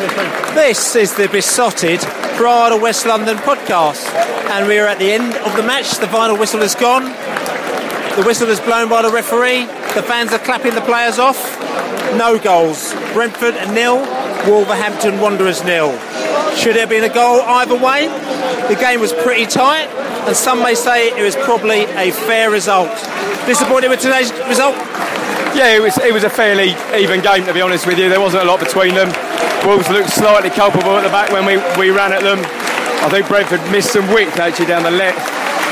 This is the Beesotted of West London podcast, and we are at the end of the match. The final whistle is gone. The whistle is blown by the referee. The fans are clapping the players off. No goals. Brentford nil. Wolverhampton Wanderers nil. Should there have been a goal either way? The game was pretty tight, and some may say it was probably a fair result. Disappointed with today's result? Yeah, it was it was a fairly even game to be honest with you. There wasn't a lot between them. Wolves looked slightly culpable at the back when we, we ran at them. I think Brentford missed some width actually down the left.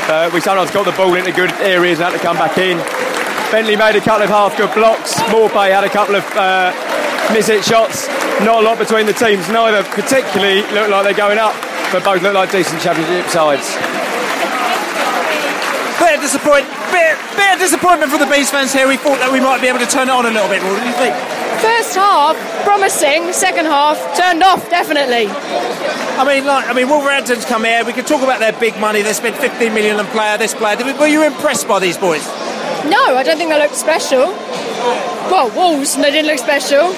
Uh, we sometimes got the ball into good areas and had to come back in. Bentley made a couple of half good blocks. Maupay had a couple of uh, miss hit shots. Not a lot between the teams. Neither particularly look like they're going up, but both look like decent championship sides. Bit of disappoint, bit, bit of disappointment for the Bees fans here. We thought that we might be able to turn it on a little bit. What do you think? First half, promising. Second half, turned off, definitely. I mean, like, I mean, Wolverhampton's come here. We can talk about their big money. They spent 15 million on player, this player. Were you impressed by these boys? No, I don't think they looked special. Well, Wolves, they didn't look special.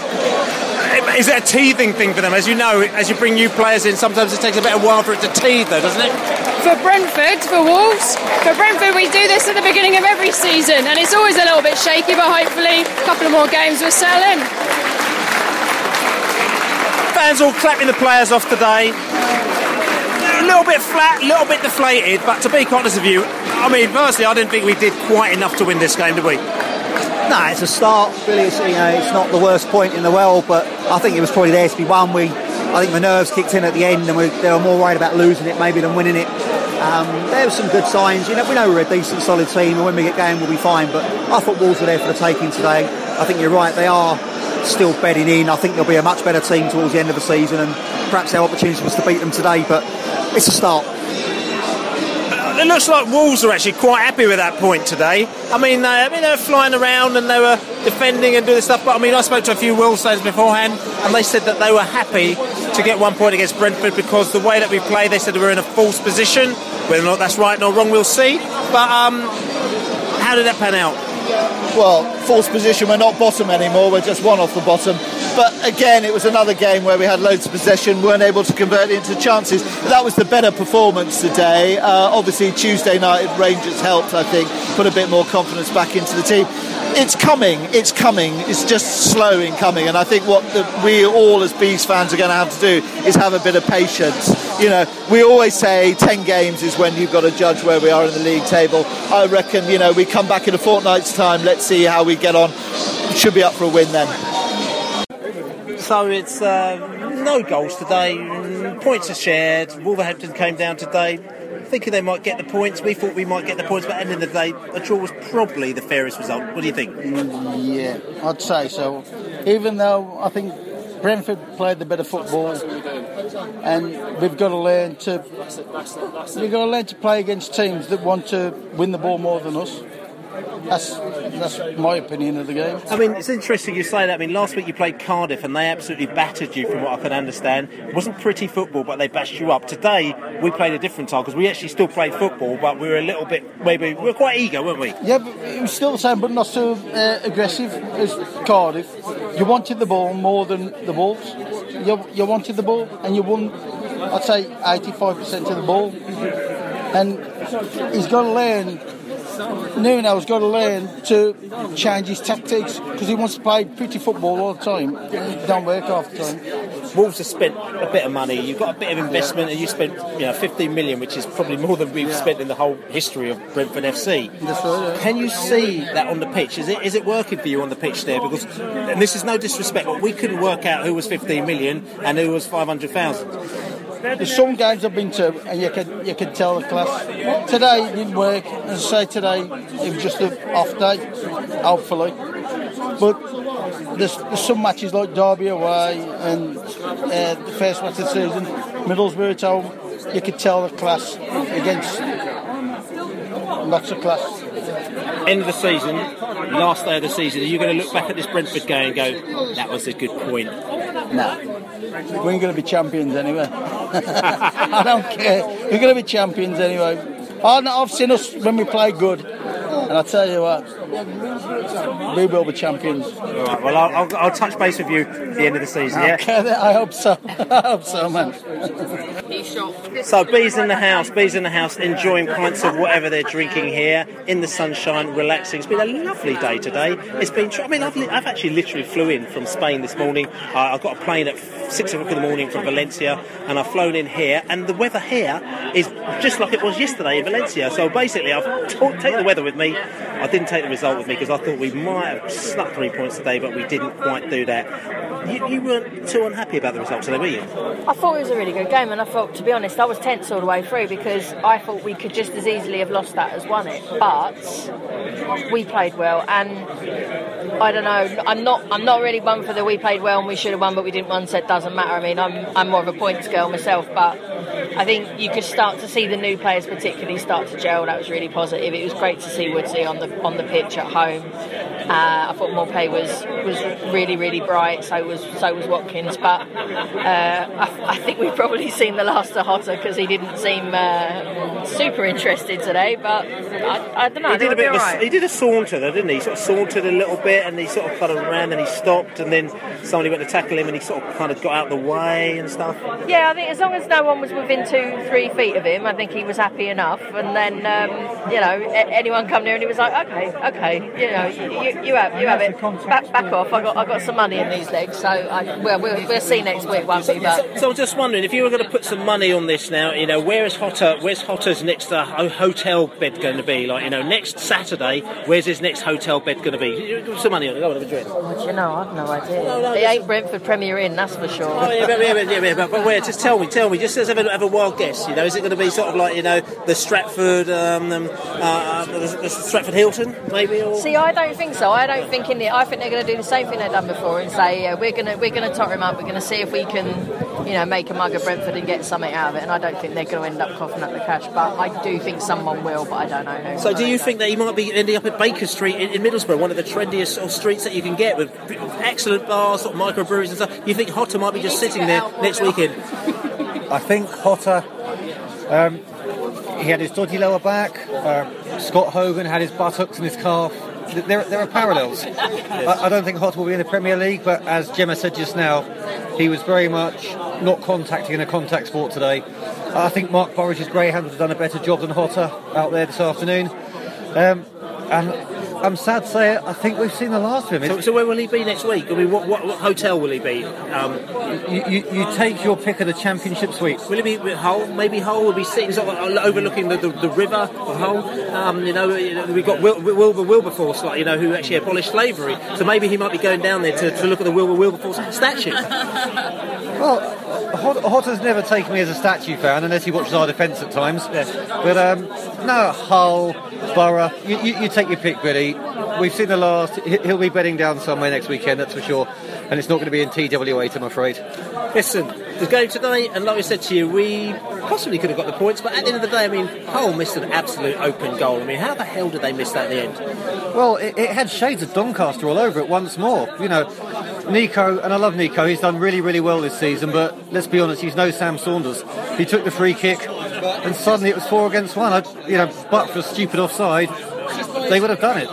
Is it a teething thing for them? As you know, as you bring new players in, sometimes it takes a bit of while for it to teeth, though, doesn't it? For Brentford, for Wolves, for Brentford, we do this at the beginning of every season, and it's always a little bit shaky, but hopefully a couple of more games will sell in. Fans all clapping the players off today. A little bit flat, a little bit deflated, but to be honest with you, I mean, firstly, I didn't think we did quite enough to win this game, did we? No, it's a start. Really, it's, you know, it's not the worst point in the world, but I think it was probably there to be won. We, I think the nerves kicked in at the end, and we, they were more worried about losing it maybe than winning it. Um, there were some good signs. You know, we know we're a decent, solid team, and when we get going, we'll be fine. But I thought Wolves were there for the taking today. I think you're right; they are still bedding in. I think they'll be a much better team towards the end of the season, and perhaps our opportunity was to beat them today. But it's a start. It looks like Wolves are actually quite happy with that point today. I mean, they, I mean, they were flying around and they were defending and doing stuff. But I mean, I spoke to a few Wolves fans beforehand, and they said that they were happy to get one point against Brentford because the way that we play, they said we were in a false position. Whether or not that's right or wrong, we'll see. But um, how did that pan out? Well, false position. We're not bottom anymore. We're just one off the bottom. But again, it was another game where we had loads of possession, weren't able to convert it into chances. That was the better performance today. Uh, obviously, Tuesday night Rangers helped. I think put a bit more confidence back into the team. It's coming. It's coming. It's just slow in coming. And I think what the, we all as Bees fans are going to have to do is have a bit of patience. You know, we always say 10 games is when you've got to judge where we are in the league table. I reckon, you know, we come back in a fortnight's time. Let's see how we get on. Should be up for a win then. So it's uh, no goals today. Points are shared. Wolverhampton came down today thinking they might get the points. We thought we might get the points, but at the end of the day, a draw was probably the fairest result. What do you think? Yeah, I'd say so. Even though I think Brentford played the better football, and we've got to learn to we've got to learn to play against teams that want to win the ball more than us. That's that's my opinion of the game. I mean, it's interesting you say that. I mean, last week you played Cardiff and they absolutely battered you, from what I can understand. It wasn't pretty football, but they bashed you up. Today, we played a different style because we actually still played football, but we were a little bit maybe we were quite eager, weren't we? Yeah, but it was still the same, but not so uh, aggressive as Cardiff. You wanted the ball more than the Wolves. You, you wanted the ball, and you won. I'd say 85% of the ball. And he's got to learn. Nuno's got to learn to change his tactics because he wants to play pretty football all the time. It don't work half the time. Wolves have spent a bit of money. You've got a bit of investment, and you spent you know 15 million, which is probably more than we've spent in the whole history of Brentford FC. That's right, yeah. Can you see that on the pitch? Is it is it working for you on the pitch there? Because and this is no disrespect, but we couldn't work out who was 15 million and who was 500,000. There's some games I've been to, and you can you can tell the class. Today it didn't work. As I say, today it was just an off day, hopefully. But there's, there's some matches like Derby away and uh, the first match of the season, Middlesbrough at home. You could tell the class against lots of class. End of the season, last day of the season. Are you going to look back at this Brentford game and go, "That was a good point"? No. We're going to be champions anyway. I don't care. We're going to be champions anyway. Oh, know- I've seen us when we play good, and I tell you what, we will be champions. Right. Well, I'll, I'll, I'll touch base with you at the end of the season. Yeah. Okay, I hope so. I hope so, man. So bees in the house, bees in the house, enjoying pints of whatever they're drinking here in the sunshine, relaxing. It's been a lovely day today. It's been. I mean, I've, li- I've actually literally flew in from Spain this morning. Uh, I got a plane at six o'clock in the morning from Valencia, and I've flown in here. And the weather here is just like it was yesterday in Valencia. So basically, I've t- taken the weather with me. I didn't take the result with me because I thought we might have snuck three points today, but we didn't quite do that. You, you weren't too unhappy about the result today, were you? I thought it was a really good game, and I thought, to be honest, I was tense all the way through because I thought we could just as easily have lost that as won it. But we played well, and I don't know. I'm not. I'm not really one for the we played well and we should have won, but we didn't win. So it doesn't matter. I mean, I'm. I'm more of a points girl myself, but I think you could start to see the new players particularly start to gel. That was really positive. It was great to see Woodsy on the on the pitch at home. Uh, I thought Maupay was was really really bright. So was so was Watkins, but uh, I, I think we've probably seen the last Jota because he didn't seem uh, super interested today. But I, I don't know. He did a bit of a, right. he did a saunter though, didn't he? He sort of sauntered a little bit and he sort of kind of ran and he stopped and then somebody went to tackle him and he sort of kind of got out of the way and stuff. Yeah, I think as long as no one was within two, three feet of him, I think he was happy enough. And then, um, you know, a- anyone come near and he was like, okay, okay, you know, you, you, have, you have it. Back, back off. I got, I got some money in these legs, so I, well, we'll, we'll see next week, won't we? But So I'm just wondering if you were going to put some money on this now, you know, where is Jota? Where's Jota's next uh, hotel bed going to be? Like, you know, next Saturday, where's his next hotel bed going to be? Put some money on it. Go on, have a drink. you know, I've no idea. No, no, they ain't Brentford Premier Inn, that's for sure. Oh, yeah, but, yeah, but, yeah, but, but where? Just tell me, tell me. Just have a, have a wild guess. You know, is it going to be sort of like you know the Stratford, um, um, uh, the, the Stratford Hilton, maybe? Or See, I don't think so. I don't think in the. I think they're going to do the same thing they've done before and say uh, we're going to we're going to tot him up. We're going to see if we can, you know, make a mug of Brentford and get something out of it. And I don't think they're going to end up coughing up the cash. But I do think someone will. But I don't know who. So, do you think that he might be ending up at Baker Street in, in Middlesbrough, one of the trendiest sort of streets that you can get with excellent bars, sort of microbreweries and stuff? You think Jota might be just sitting there next weekend? I think Jota, um, he had his dodgy lower back. Uh, Scott Hogan had his buttocks and his calf. There, there are parallels. I, I don't think Jota will be in the Premier League, but as Gemma said just now, he was very much not contacting in a contact sport today. I think Mark Burridge's Greyhounds have done a better job than Jota out there this afternoon. Um, and I'm sad to say I think we've seen the last of him. So, so where will he be next week? I mean, what, what, what hotel will he be? Um, you, you, you take your pick of the Championship suite. Will he be with Hull? Maybe Hull will be sitting sort of overlooking the, the, the river of Hull. Um, you know, we've got Wil- Wilbur Wilberforce, like, you know, who actually abolished slavery. So maybe he might be going down there to, to look at the Wilbur Wilberforce statue. Well, Hot- Jota's never taken me as a statue fan unless he watches our defence at times. But um, no, Hull, Borough, you, you, you take your pick, Billy. We've seen the last. he- He'll be bedding down somewhere next weekend, that's for sure. And it's not going to be in TW8, I'm afraid. Listen, the game today, and like I said to you, we possibly could have got the points, but at the end of the day, I mean, Hull missed an absolute open goal. I mean, how the hell did they miss that at the end? Well, it, it had shades of Doncaster all over it once more. You know, Nico, and I love Nico, he's done really, really well this season, but let's be honest, he's no Sam Saunders. He took the free kick, and suddenly it was four against one. I, you know, but for a stupid offside, they would have done it.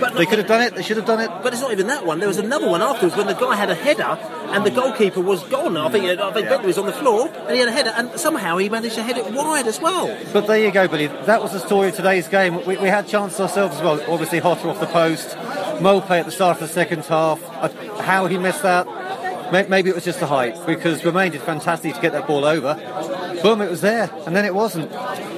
But they could have done it, they should have done it. But it's not even that one. There was another one afterwards when the guy had a header and the goalkeeper was gone. I think I think Bentley was on the floor and he had a header and somehow he managed to head it wide as well. But there you go, Billy. That was the story of today's game. We, we had chances ourselves as well. Obviously, Jota off the post, Mope at the start of the second half. Uh, how he missed that, maybe it was just the height because Romaine did fantastic to get that ball over. Boom, it was there, and then it wasn't.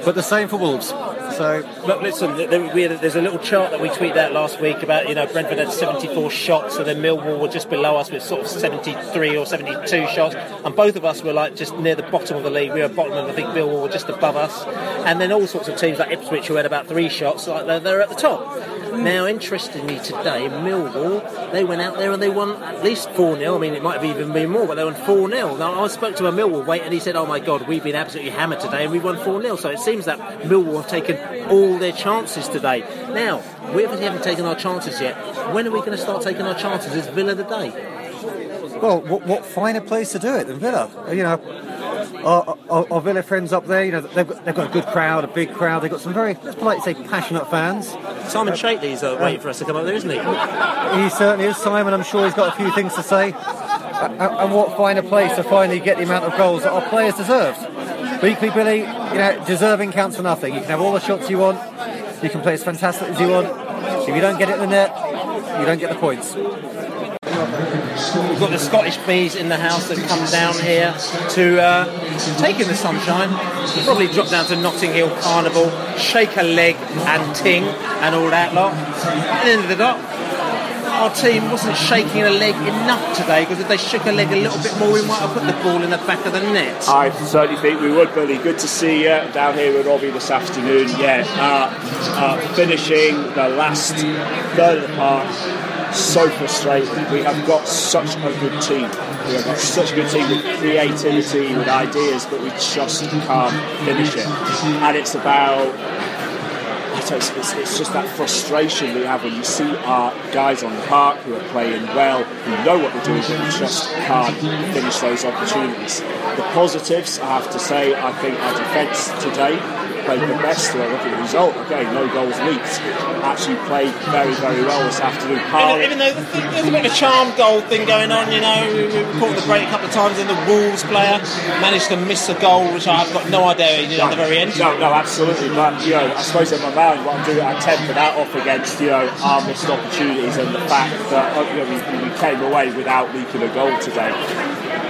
But the same for Wolves. So Look, listen, there's a little chart that we tweeted out last week about, you know, Brentford had 74 shots and then Millwall were just below us with sort of 73 or 72 shots. And both of us were like just near the bottom of the league. We were bottom and I think Millwall were just above us. And then all sorts of teams like Ipswich who had about three shots, like they're, they're at the top. Now, interestingly today, Millwall, they went out there and they won at least 4 0. I mean, it might have even been more, but they won 4 0. Now, I spoke to a Millwall mate and he said, Oh my God, we've been absolutely hammered today and we won 4 0. So it seems that Millwall have taken all their chances today. Now, we haven't taken our chances yet. When are we going to start taking our chances as Villa today? Well, what, what finer place to do it than Villa? You know, our, our, our Villa friends up there, you know, they've got, they've got a good crowd, a big crowd. They've got some very, let's politely say, passionate fans. Simon Shatley's uh, waiting for us to come up there, isn't he? He certainly is, Simon. I'm sure he's got a few things to say. And what finer place to finally get the amount of goals that our players deserve. Equally, Billy, you know, deserving counts for nothing. You can have all the shots you want. You can play as fantastic as you want. If you don't get it in the net, you don't get the points. We've got the Scottish bees in the house that come down here to uh, take in the sunshine. Probably drop down to Notting Hill Carnival, shake a leg and ting and all that lot. At the end of the dot, our team wasn't shaking a leg enough today because if they shook a leg a little bit more, we might have put the ball in the back of the net. I certainly think we would, Billy. Good to see you down here with Robbie this afternoon. Yeah, uh, uh, finishing the last third of the park. So frustrating. We have got such a good team. We have got such a good team with creativity, with ideas, but we just can't finish it. And it's about it's, it's, it's just that frustration we have when you see our guys on the park who are playing well, who know what they're doing, but we just can't finish those opportunities. The positives, I have to say, I think our defence today played the best. to look at the result, okay, no goals leaked. Actually played very, very well this afternoon. Even, even though there's a bit of a charm goal thing going on, you know, we, we caught the break a couple of times, and the Wolves player managed to miss a goal, which I've got no idea he did at the very end. No, no, absolutely. But you know, I suppose in my mind, what I'm doing, I temper that off against you know our missed opportunities and the fact that uh, you know, we, we came away without leaking a goal today.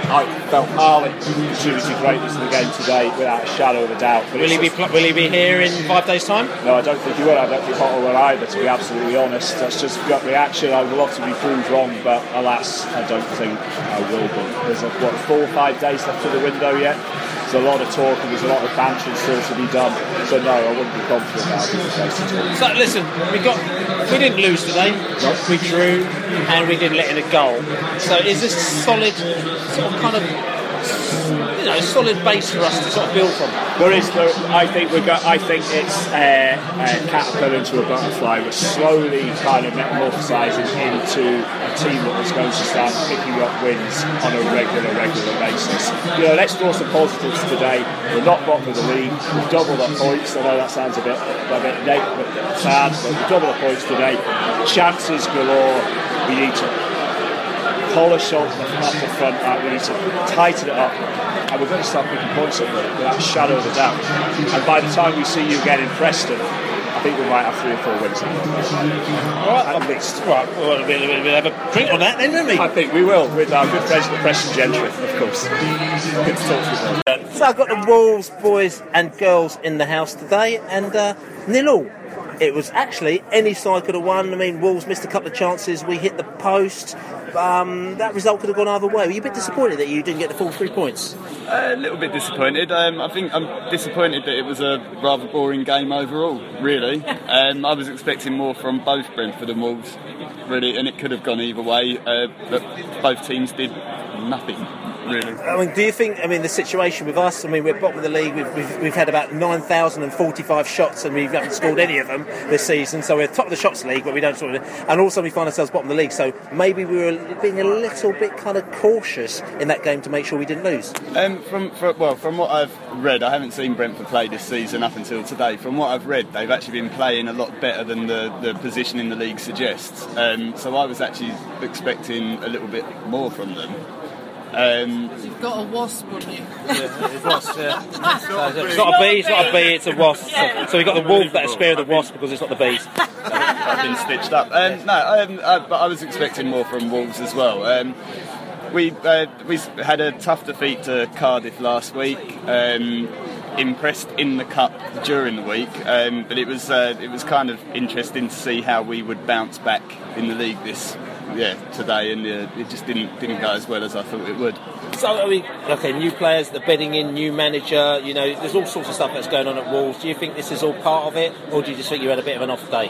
I felt Harlee contributed greatly to the game today without a shadow of a doubt. But Will he be pl- Will he be here in five days' time? no, I don't think he will. I don't think Potter will either, to be absolutely honest. That's just gut reaction. I would love to be proved wrong, but alas, I don't think I will be. There's, a, what, four or five days left to the window yet? There's a lot of talk and there's a lot of bantering still to be done. So, no, I wouldn't be confident about it. basically. So listen, we got we didn't lose today. We drew and we didn't let in a goal. So is this solid sort of kind of you know a solid base for us to sort of build from? There is, there, I think we're go, I think it's uh, uh, caterpillar into a butterfly. We're slowly kind of metamorphosizing into a team that is going to start picking up wins on a regular, regular basis. You know, let's draw some positives today. We're not bottom of the league. We've doubled our points. I know that sounds a bit, a bit a bit sad, but we've doubled our points today. Chances galore. We need to polish up the, up the front out. We need to tighten it up. And we're going to start picking points up there without a shadow of a doubt. And by the time we see you again in Preston, I think we might have three or four wins. All right, at least. Right, well, we'll, we'll, we'll have a drink on that then, won't we? I think we will, with our good friends the Preston Gentry, of course. Good to talk to you. So I've got the Wolves boys and girls in the house today, and uh, nil all. It was actually any side could have won. I mean, Wolves missed a couple of chances. We hit the post. Um, that result could have gone either way. Were you a bit disappointed that you didn't get the full three points? A little bit disappointed. Um, I think I'm disappointed that it was a rather boring game overall. Really, um, I was expecting more from both Brentford and Wolves, really, and it could have gone either way. Uh, but both teams did nothing, really. I mean, do you think? I mean, the situation with us. I mean, we're bottom of the league. We've, we've, we've had about nine thousand and forty-five shots, and we haven't scored any of them this season. So we're top of the shots league, but we don't sort of. And also, we find ourselves bottom of the league. So maybe we were being a little bit kind of cautious in that game to make sure we didn't lose. Um, from, from well, from what I've read, I haven't seen Brentford play this season up until today. From what I've read, they've actually been playing a lot better than the, the position in the league suggests. Um, so I was actually expecting a little bit more from them. Um, You've got a wasp on you. it's wasp, yeah. It's not a bee, it's not a bee, it's a wasp. So, so we've got the wolf that is spare of the wasp because it's not the bees. I've been stitched up. Um, no, um, I, but I was expecting more from Wolves as well. Um, we uh, we had a tough defeat to Cardiff last week. Um, impressed in the cup during the week, um, but it was uh, it was kind of interesting to see how we would bounce back in the league this yeah today, and uh, it just didn't didn't go as well as I thought it would. So, I mean, okay, new players, the bedding in, new manager, you know, there's all sorts of stuff that's going on at Wolves. Do you think this is all part of it, or do you just think you had a bit of an off day?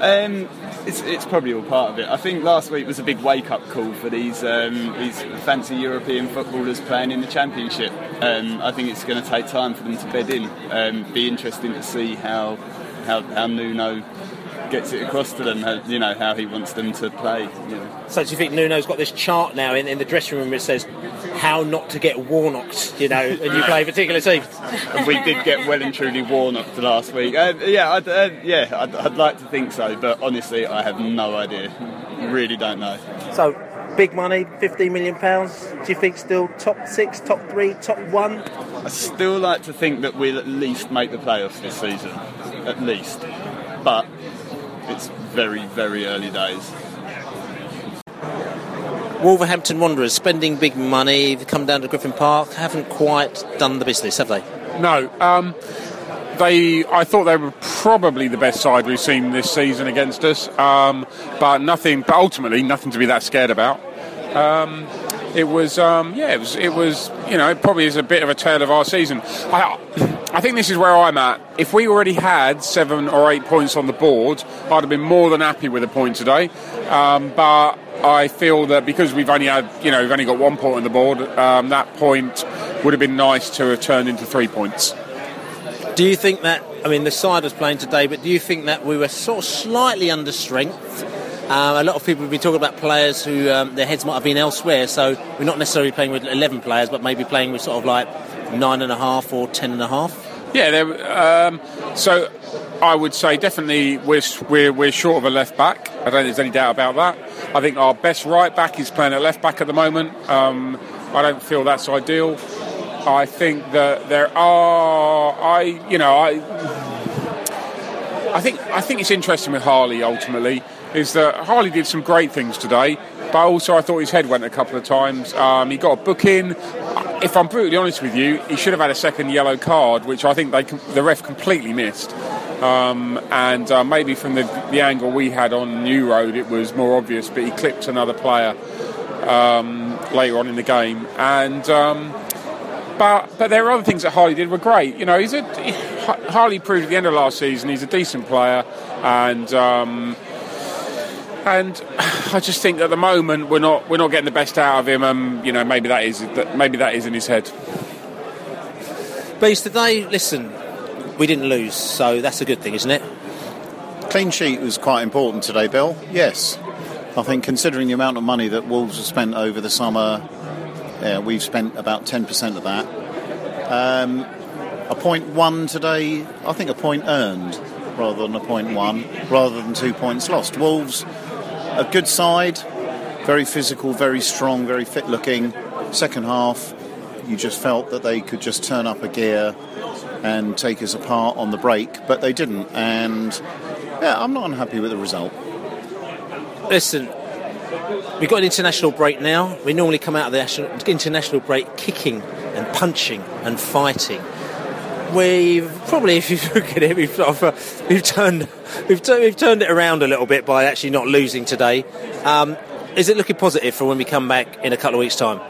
Um, it's, it's probably all part of it. I think last week was a big wake up call for these um, these fancy European footballers playing in the Championship. Um, I think it's going to take time for them to bed in. Um, be interesting to see how how, how Nuno gets it across to them. How, you know how he wants them to play. You know. So, do you think Nuno's got this chart now in, in the dressing room that says how not to get warnocked, you know, when you play a particular team? and we did get well and truly warnocked last week. Uh, yeah, I'd, uh, yeah, I'd, I'd like to think so, but honestly, I have no idea. Really don't know. So, big money, fifteen million pounds. Do you think still top six, top three, top one? I still like to think that we'll at least make the playoffs this season, at least. But it's very, very early days. Wolverhampton Wanderers spending big money. They've come down to Griffin Park. Haven't quite done the business, have they? No. Um, they, I thought they were probably the best side we've seen this season against us, um, but nothing. But ultimately, nothing to be that scared about. Um, it was, um, yeah, it was, it was, you know, it probably is a bit of a tale of our season. I, I think this is where I'm at. If we already had seven or eight points on the board, I'd have been more than happy with a point today. Um, but I feel that because we've only had, you know, we've only got one point on the board, um, that point would have been nice to have turned into three points. Do you think that? I mean, the side was playing today, but do you think that we were sort of slightly under strength? Uh, a lot of people have been talking about players who um, their heads might have been elsewhere, so we're not necessarily playing with 11 players, but maybe playing with sort of like nine and a half or ten and a half. Yeah, um, so I would say definitely we're, we're, we're short of a left back. I don't think there's any doubt about that. I think our best right back is playing at left back at the moment. Um, I don't feel that's ideal. I think that there are, I, you know, I, I think I think it's interesting with Harlee ultimately is that Harlee did some great things today, but also I thought his head went a couple of times. Um, he got a book in. If I'm brutally honest with you, he should have had a second yellow card, which I think they the ref completely missed. Um, and uh, maybe from the, the angle we had on New Road, it was more obvious, but he clipped another player um, later on in the game. And um, but but there are other things that Harlee did were great. You know, he's a Harlee proved at the end of last season he's a decent player, and um, and I just think at the moment we're not we're not getting the best out of him. And you know, maybe that is maybe that is in his head. Bees today, listen, we didn't lose, so that's a good thing, isn't it? Clean sheet was quite important today, Bill. Yes. I think considering the amount of money that Wolves have spent over the summer, yeah, we've spent about 10% of that. Um, a point one today, I think a point earned rather than a point one, rather than two points lost. Wolves, a good side, very physical, very strong, very fit looking. Second half, you just felt that they could just turn up a gear and take us apart on the break, but they didn't. And yeah, I'm not unhappy with the result. Listen, we've got an international break now. We normally come out of the international break kicking and punching and fighting. We've probably, if you look at it, we've, uh, we've turned we've, t- we've turned it around a little bit by actually not losing today. Um, is it looking positive for when we come back in a couple of weeks' time?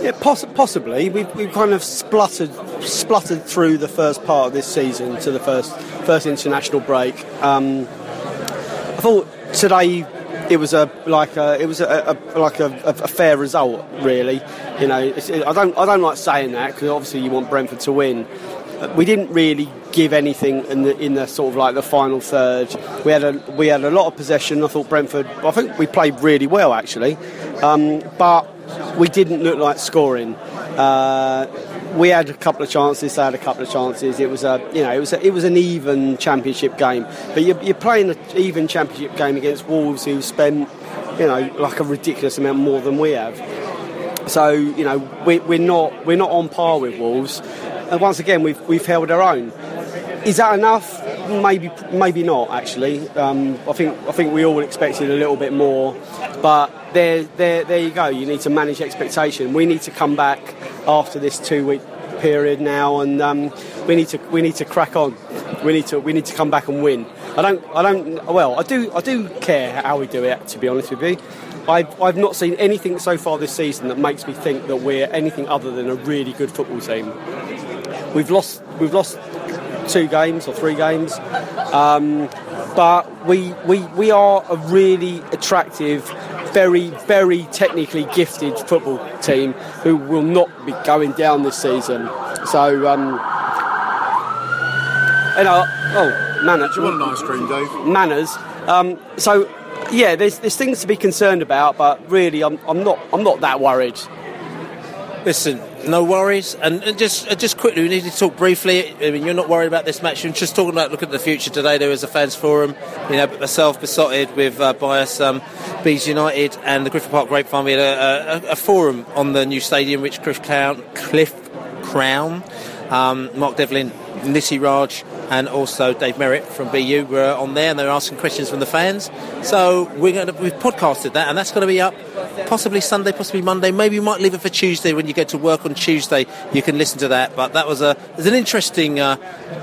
Yeah, poss- possibly. We've, we've kind of spluttered spluttered through the first part of this season to the first first international break. Um, I thought today it was a like a it was a, a like a, a, fair result, really. You know, it, I don't I don't like saying that because obviously you want Brentford to win. We didn't really give anything in the in the sort of like the final third. We had a we had a lot of possession. I thought Brentford. I think we played really well actually, um, but we didn't look like scoring. Uh, we had a couple of chances. They had a couple of chances. It was a, you know, it was a, it was an even championship game. But you're, you're playing an even championship game against Wolves, who spent, you know, like a ridiculous amount more than we have. So you know, we, we're not we're not on par with Wolves. And once again, we've we've held our own. Is that enough? Maybe, maybe not. Actually, um, I think I think we all expected a little bit more, but there, there, there you go. You need to manage expectation. We need to come back after this two-week period now, and um, we need to we need to crack on. We need to we need to come back and win. I don't I don't well I do I do care how we do it. To be honest with you, I've I've not seen anything so far this season that makes me think that we're anything other than a really good football team. We've lost we've lost two games or three games. Um, but we, we, we are a really attractive, very, very technically gifted football team who will not be going down this season. So, um, and uh, oh, manners. Do you want an ice cream, Dave? Manners. Um, so, yeah, there's, there's things to be concerned about, but really, I'm, I'm not I'm not that worried. Listen, no worries. And, and just uh, just quickly, we need to talk briefly. I mean, you're not worried about this match. You're just talking about looking at the future today. There was a fans forum. You know, myself Beesotted with uh, BIAS, um, Bees United, and the Griffin Park Grapevine. We had a, a, a forum on the new stadium, which Cliff Crown, Cliff Crown, um, Mark Devlin, Nity Raj, and also Dave Merritt from BU were on there, and they were asking questions from the fans. So we're going to we've podcasted that, and that's going to be up possibly Sunday, possibly Monday. Maybe you might leave it for Tuesday when you get to work on Tuesday. You can listen to that. But that was a was an interesting uh,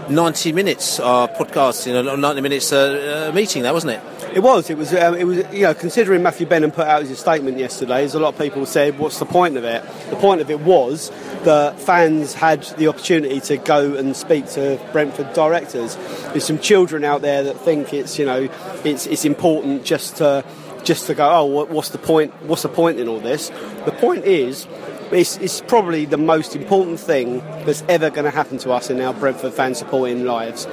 90 minutes uh, podcast, you know, 90 minutes uh, uh, meeting. That wasn't it. It was. It was. Um, it was. You know, considering Matthew Benham put out his statement yesterday, as a lot of people said, "What's the point of it?" The point of it was that fans had the opportunity to go and speak to Brentford directors. There's some children out there that think it's you know it's it's important just to just to go. Oh, what's the point? What's the point in all this? The point is. It's, it's probably the most important thing that's ever going to happen to us in our Brentford fan supporting lives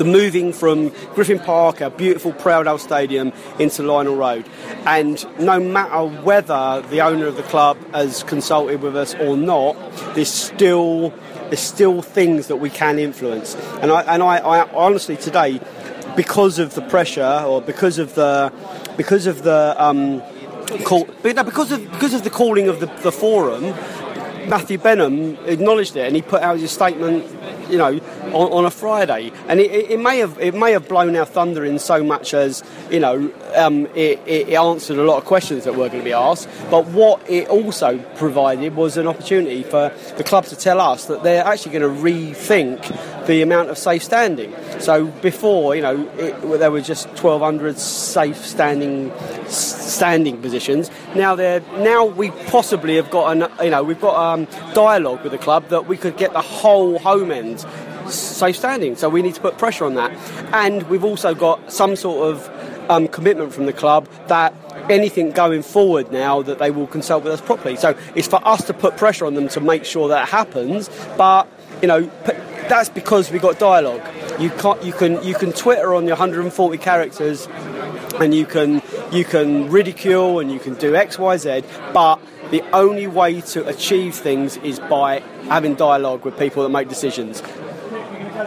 the moving from Griffin Park, our beautiful proud old Stadium, into Lionel Road. And no matter whether the owner of the club has consulted with us or not, there's still there's still things that we can influence. And I and I, I honestly today, because of the pressure or because of the because of the um, call, because of because of the calling of the, the forum, Matthew Benham acknowledged it and he put out his statement you know, on, on a Friday. And it, it, may have it may have blown our thunder in so much as you know um, it, it, answered a lot of questions that were going to be asked. But what it also provided was an opportunity for the club to tell us that they're actually going to rethink the amount of safe standing. So before, you know, it, there were just 1,200 safe standing standing positions. Now there, now we possibly have got an, you know, we've got um, dialogue with the club that we could get the whole home end safe standing. So we need to put pressure on that, and we've also got some sort of um, commitment from the club that anything going forward now that they will consult with us properly. So it's for us to put pressure on them to make sure that happens. But you know, that's because we got dialogue. You can you can you can Twitter on your 140 characters, and you can you can ridicule and you can do X Y Z, but the only way to achieve things is by having dialogue with people that make decisions.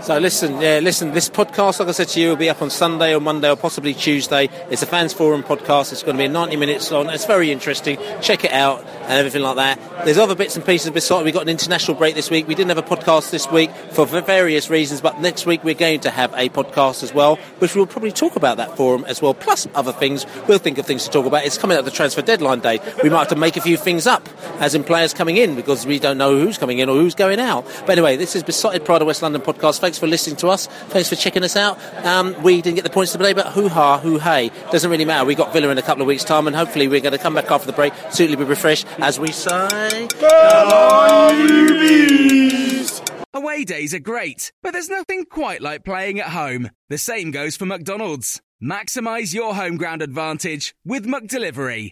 So listen, yeah, listen. This podcast, like I said to you, will be up on Sunday or Monday or possibly Tuesday. It's a fans forum podcast. It's going to be 90 minutes long. It's very interesting. Check it out and everything like that. There's other bits and pieces besides. We got an international break this week. We didn't have a podcast this week for various reasons, but next week we're going to have a podcast as well, which we'll probably talk about that forum as well, plus other things. We'll think of things to talk about. It's coming up the transfer deadline day. We might have to make a few things up, as in players coming in, because we don't know who's coming in or who's going out. But anyway, this is Beesotted Pride of West London podcast. Thanks for listening to us. Thanks for checking us out. Um, we didn't get the points today, but hoo ha, hoo hey. Doesn't really matter. We got Villa in a couple of weeks' time, and hopefully we're going to come back after the break, suitably refreshed, as we say. Away days are great, but there's nothing quite like playing at home. The same goes for McDonald's. Maximise your home ground advantage with McDelivery.